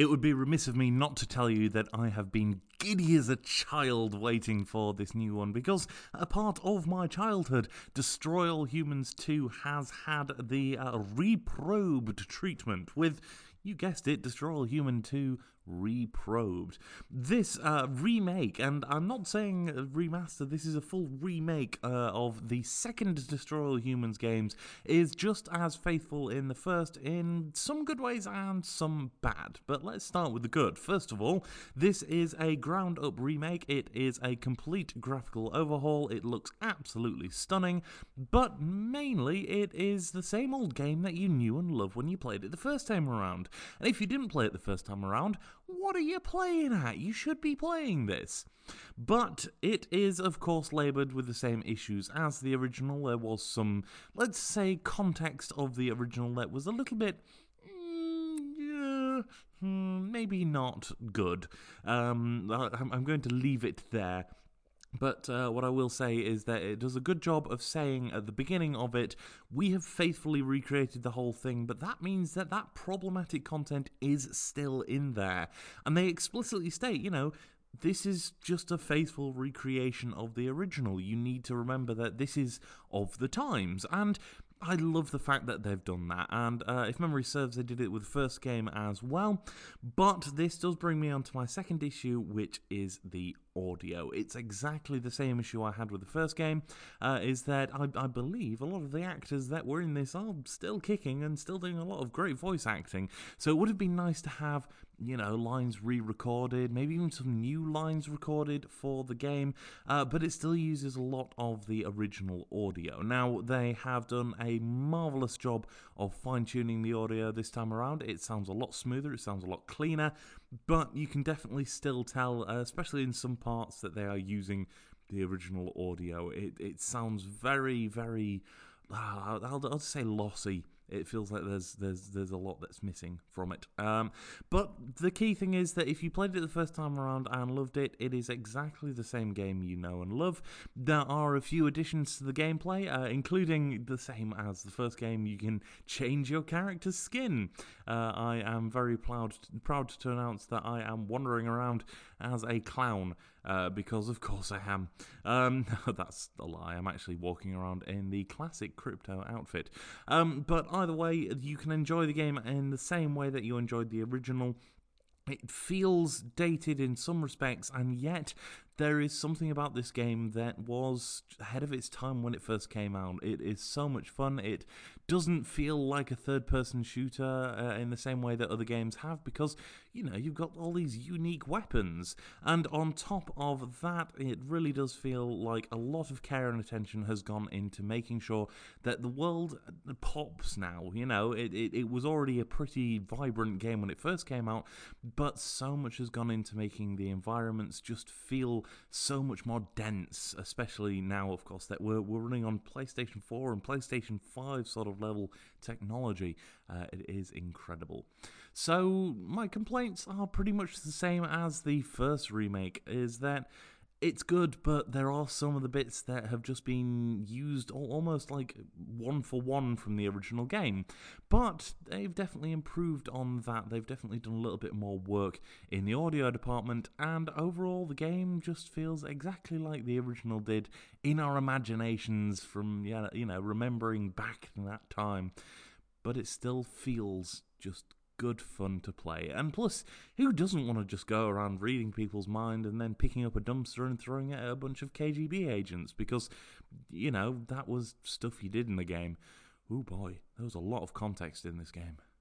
It would be remiss of me not to tell you that I have been giddy as a child waiting for this new one because a part of my childhood, Destroy All Humans 2 has had the uh, reprobed treatment with you guessed it, Destroy All Human 2 reprobed. This uh, remake, and I'm not saying remaster, this is a full remake uh, of the second Destroy All Humans games, is just as faithful in the first in some good ways and some bad. But let's start with the good. First of all, this is a ground up remake, it is a complete graphical overhaul, it looks absolutely stunning, but mainly it is the same old game that you knew and loved when you played it the first time around. And if you didn't play it the first time around, what are you playing at? You should be playing this. But it is, of course, laboured with the same issues as the original. There was some, let's say, context of the original that was a little bit. Mm, hmm, maybe not good. Um, I'm going to leave it there. But uh, what I will say is that it does a good job of saying at the beginning of it, we have faithfully recreated the whole thing, but that means that that problematic content is still in there. And they explicitly state, you know, this is just a faithful recreation of the original. You need to remember that this is of the times. And I love the fact that they've done that, and uh, if memory serves, they did it with the first game as well. But this does bring me on to my second issue, which is the audio. It's exactly the same issue I had with the first game, uh, is that I, I, believe a lot of the actors that were in this are still kicking and still doing a lot of great voice acting. So it would have been nice to have, you know, lines re recorded, maybe even some new lines recorded for the game, uh, but it still uses a lot of the original audio. Now, they have done a marvelous job of fine tuning the audio this time around. It sounds a lot smoother, it sounds a lot cleaner, but you can definitely still tell, uh, especially in some parts, that they are using the original audio. It, it sounds very, very, uh, I'll, I'll say lossy it feels like there's there's there's a lot that's missing from it. Um, but the key thing is that if you played it the first time around and loved it, it is exactly the same game you know and love. There are a few additions to the gameplay, uh, including the same as the first game. You can change your character's skin. Uh, I am very proud proud to announce that I am wandering around as a clown uh, because of course I am. Um, that's a lie. I'm actually walking around in the classic Crypto outfit. Um, but either way, you can enjoy the game in the same way that you enjoyed the original. It feels dated in some respects, and yet there is something about this game that was ahead of its time when it first came out. It is so much fun. It doesn't feel like a third person shooter uh, in the same way that other games have because, you know, you've got all these unique weapons. And on top of that, it really does feel like a lot of care and attention has gone into making sure that the world pops now. You know, it, it, it was already a pretty vibrant game when it first came out, but so much has gone into making the environments just feel so much more dense, especially now, of course, that we're, we're running on PlayStation 4 and PlayStation 5 sort of level technology. Uh, it is incredible. So, my complaints are pretty much the same as the first remake, is that it's good, but there are some of the bits that have just been used almost like one for one from the original game. But they've definitely improved on that. They've definitely done a little bit more work in the audio department, and overall, the game just feels exactly like the original did in our imaginations from, yeah, you know, remembering back in that time. But it still feels just good fun to play. And plus, who doesn't want to just go around reading people's mind and then picking up a dumpster and throwing it at a bunch of KGB agents? Because, you know, that was stuff you did in the game. Oh boy, there was a lot of context in this game.